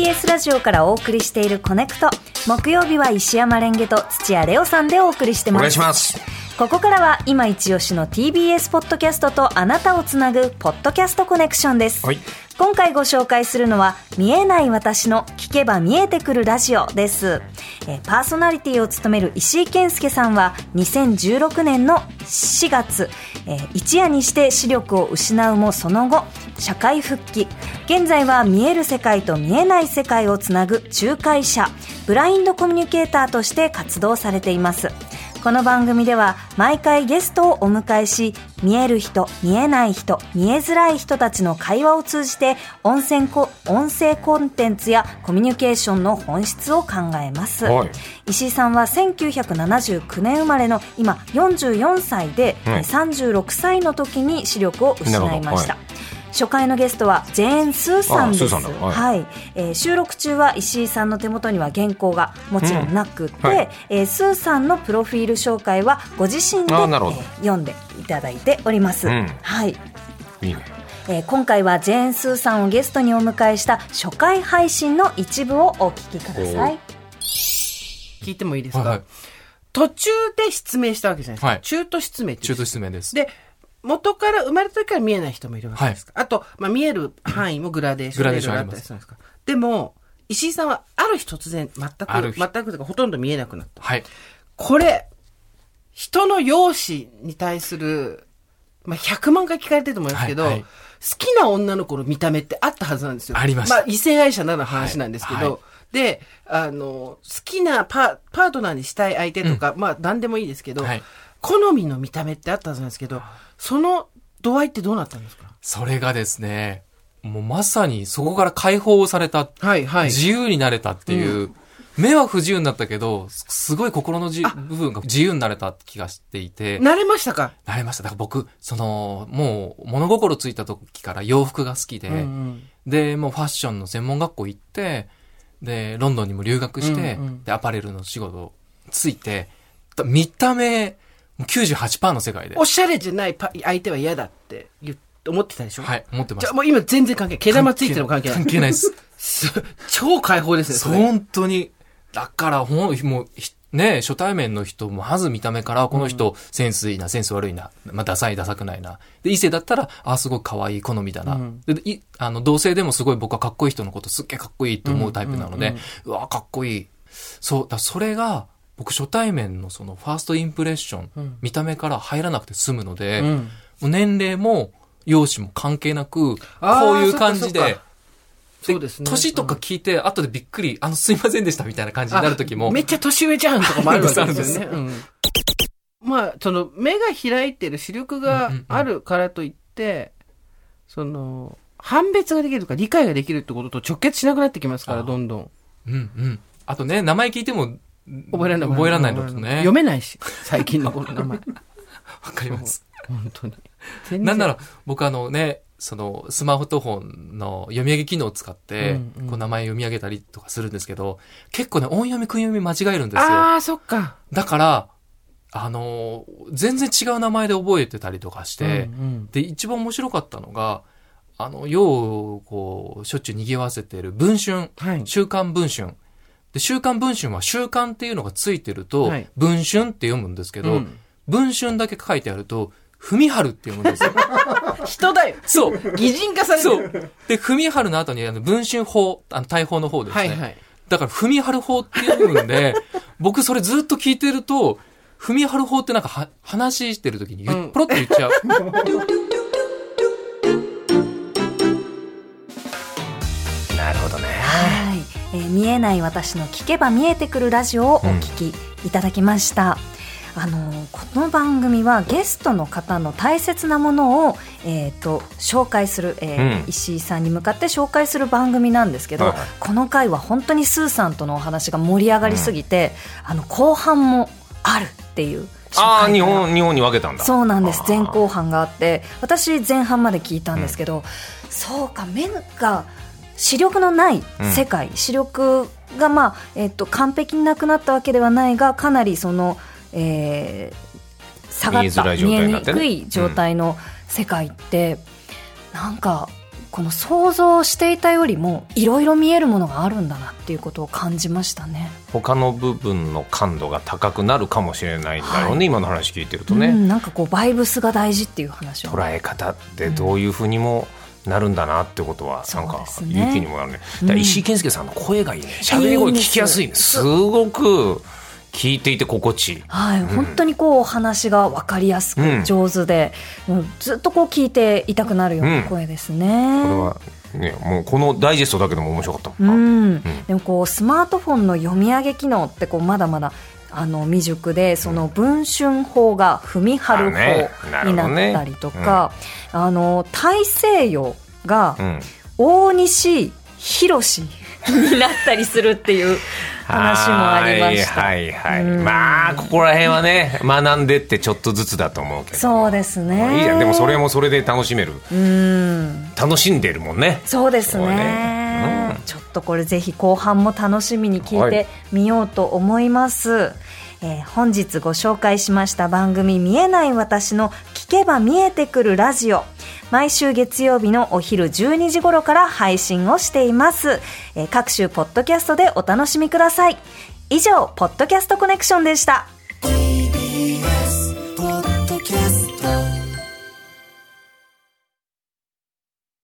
TBS ラジオからお送りしているコネクト。木曜日は石山レンゲと土屋レオさんでお送りしてます。お願いします。ここからは今一押しの TBS ポッドキャストとあなたをつなぐポッドキャストコネクションです、はい今回ご紹介するのは見えない私の聞けば見えてくるラジオです、えパーソナリティを務める石井健介さんは2016年の4月、え一夜にして視力を失うもその後社会復帰。現在は見える世界と見えない世界をつなぐ仲介者ブラインドコミュニケーターとして活動されています。この番組では毎回ゲストをお迎えし見える人見えない人見えづらい人たちの会話を通じて音声コ音声コンテンツやコミュニケーションの本質を考えます、はい。石井さんは1979年生まれの今44歳で、はい。36歳の時に視力を失いました、なる初回のゲストはジェーン・スーさんです。はい。はい、えー収録中は石井さんの手元には原稿がもちろんなくて、うんはい。えースーさんのプロフィール紹介はご自身で、えー読んでいただいております、うん。はい。いいね。えー今回はジェーン・スーさんをゲストにお迎えした初回配信の一部をお聞きください。聞いてもいいですか、はい。はい途中で失明したわけじゃないですか。はい。中途失明中途失明です。で、元から、生まれた時から見えない人もいるわけですか。あと、まあ、見える範囲もグラデーショングラデーションあったりするんですか。でも、石井さんはある日突然全く、全くというかほとんど見えなくなった。はい。これ、人の容姿に対する、まあ、100万回聞かれてると思いますけど、はいはい好きな女の子の見た目ってあったはずなんですよ。ありましたまあ、異性愛者なら話なんですけど、はいはいで、あの、好きなパパートナーにしたい相手とか、まあ、何でもいいですけど、はい好みの見た目ってあったはずなんですけど、その度合いってどうなったんですか？それがですね、もうまさにそこから解放された、はい、はい。自由になれたっていう、目は不自由になったけど、すすごい心のじ部分が自由になれた気がしていて、慣れましたか？なれました。だから僕、その、もう物心ついた時から洋服が好きで、うんうん。で、もうファッションの専門学校行って、で、ロンドンにも留学して、うんうん。で、アパレルの仕事ついて、だ見た目、もう98%の世界で。おしゃれじゃないパ相手は嫌だって言っ思ってたでしょ？はい、思ってますじゃあ。もう今全然関係ない。毛玉ついてるも関係ない。関係ないです。す超解放ですね、それ。本当に。だから、ほん、もう、ひね、初対面の人も、まず見た目から、この人、センスいいな、センス悪いな、まあ、ダサい、ダサくないな。で、異性だったら、あ、すごい可愛い、好みだな。うんで、い、あの、同性でもすごい僕はかっこいい人のことすっげえかっこいいと思うタイプなので、うわ、かっこいい。そう、だそれが、僕初対面のその、ファーストインプレッション、うん見た目から入らなくて済むので、うん年齢も、容姿も関係なく、こういう感じでそうですね。年とか聞いて、後でびっくり、あの、すいませんでしたみたいな感じになる時もあ、めっちゃ年上じゃんとかもあるわけですよね。あうんまあ、その、目が開いてる視力があるからといって、その、判別ができるとか理解ができるってことと直結しなくなってきますから、あどんどん。うんうん。あとね、名前聞いても、覚えられない。覚えられないのとね。読めないし、最近の子の名前。わかります。本当に。なんなら、僕あのね、その、スマートフォンの読み上げ機能を使って、うんうんこう名前読み上げたりとかするんですけど、結構ね、音読み、訓読み間違えるんですよ。ああ、そっか。だから、あのー全然違う名前で覚えてたりとかして、うんうんで、一番面白かったのが、あの、よう、こう、しょっちゅう賑わせてる文春。はい。週刊文春。で、週刊文春は週刊っていうのがついてると、はい文春って読むんですけど、うん文春だけ書いてあると、文春って読むんですよ。人だよ。そう。擬人化されてそる。う。で、文春の後に、あの、文春法、あの、大法の方ですね。はいはい。だから、文春法って読むんで、僕それずっと聞いてると、文春法ってなんかは、話してる時にポロって言っちゃう。な るえー見えない私の聞けば見えてくるラジオをお聞きいただきました、あのこの番組はゲストの方の大切なものを、えー、と紹介する、えーうん。石井さんに向かって紹介する番組なんですけど、はいはい。この回は本当にスーさんとのお話が盛り上がりすぎて、あの後半もあるっていうああ日本日本に分けたんだ。そうなんです。前後半があって私前半まで聞いたんですけど、そうか目が視力のない世界、視力が、まあえっと完璧になくなったわけではないがかなりその、えー下がった見えにくい状態の世界って、なんかこの想像していたよりもいろいろ見えるものがあるんだなっていうことを感じましたね。他の部分の感度が高くなるかもしれないんだろうね、はい。今の話聞いてるとね、うん、なんかこうバイブスが大事っていう話を。捉え方でどういうふうにもなるんだなってことは、なんか勇気にもなるね。だから石井健介さんの声がいいね。喋り声聞きやすいね。す。すごく聞いていて心地いい。はい、本当にこうお話が分かりやすくうん。上手で、もうずっとこう聞いていたくなるような声ですね。これはねもうこのダイジェストだけでも面白かった。うもん、ん、でもこうスマートフォンの読み上げ機能ってこうまだまだあの未熟でその文春法が踏み張る法になったりとか、なあの大西洋がうん。大西博士になったりするっていう話もありました。はいはいまあここら辺はね学んでってちょっとずつだと思うけど。そうですね。いいじゃんでもそれもそれで楽しめる。うん。楽しんでるもんね。そうですねちょっとこれぜひ後半も楽しみに聞いてみようと思います、えー本日ご紹介しました番組「見えない私の聞けば見えてくるラジオ」毎週月曜日のお昼12時頃から配信をしています、えー各種ポッドキャストでお楽しみください。以上ポッドキャストコネクションでした。TBS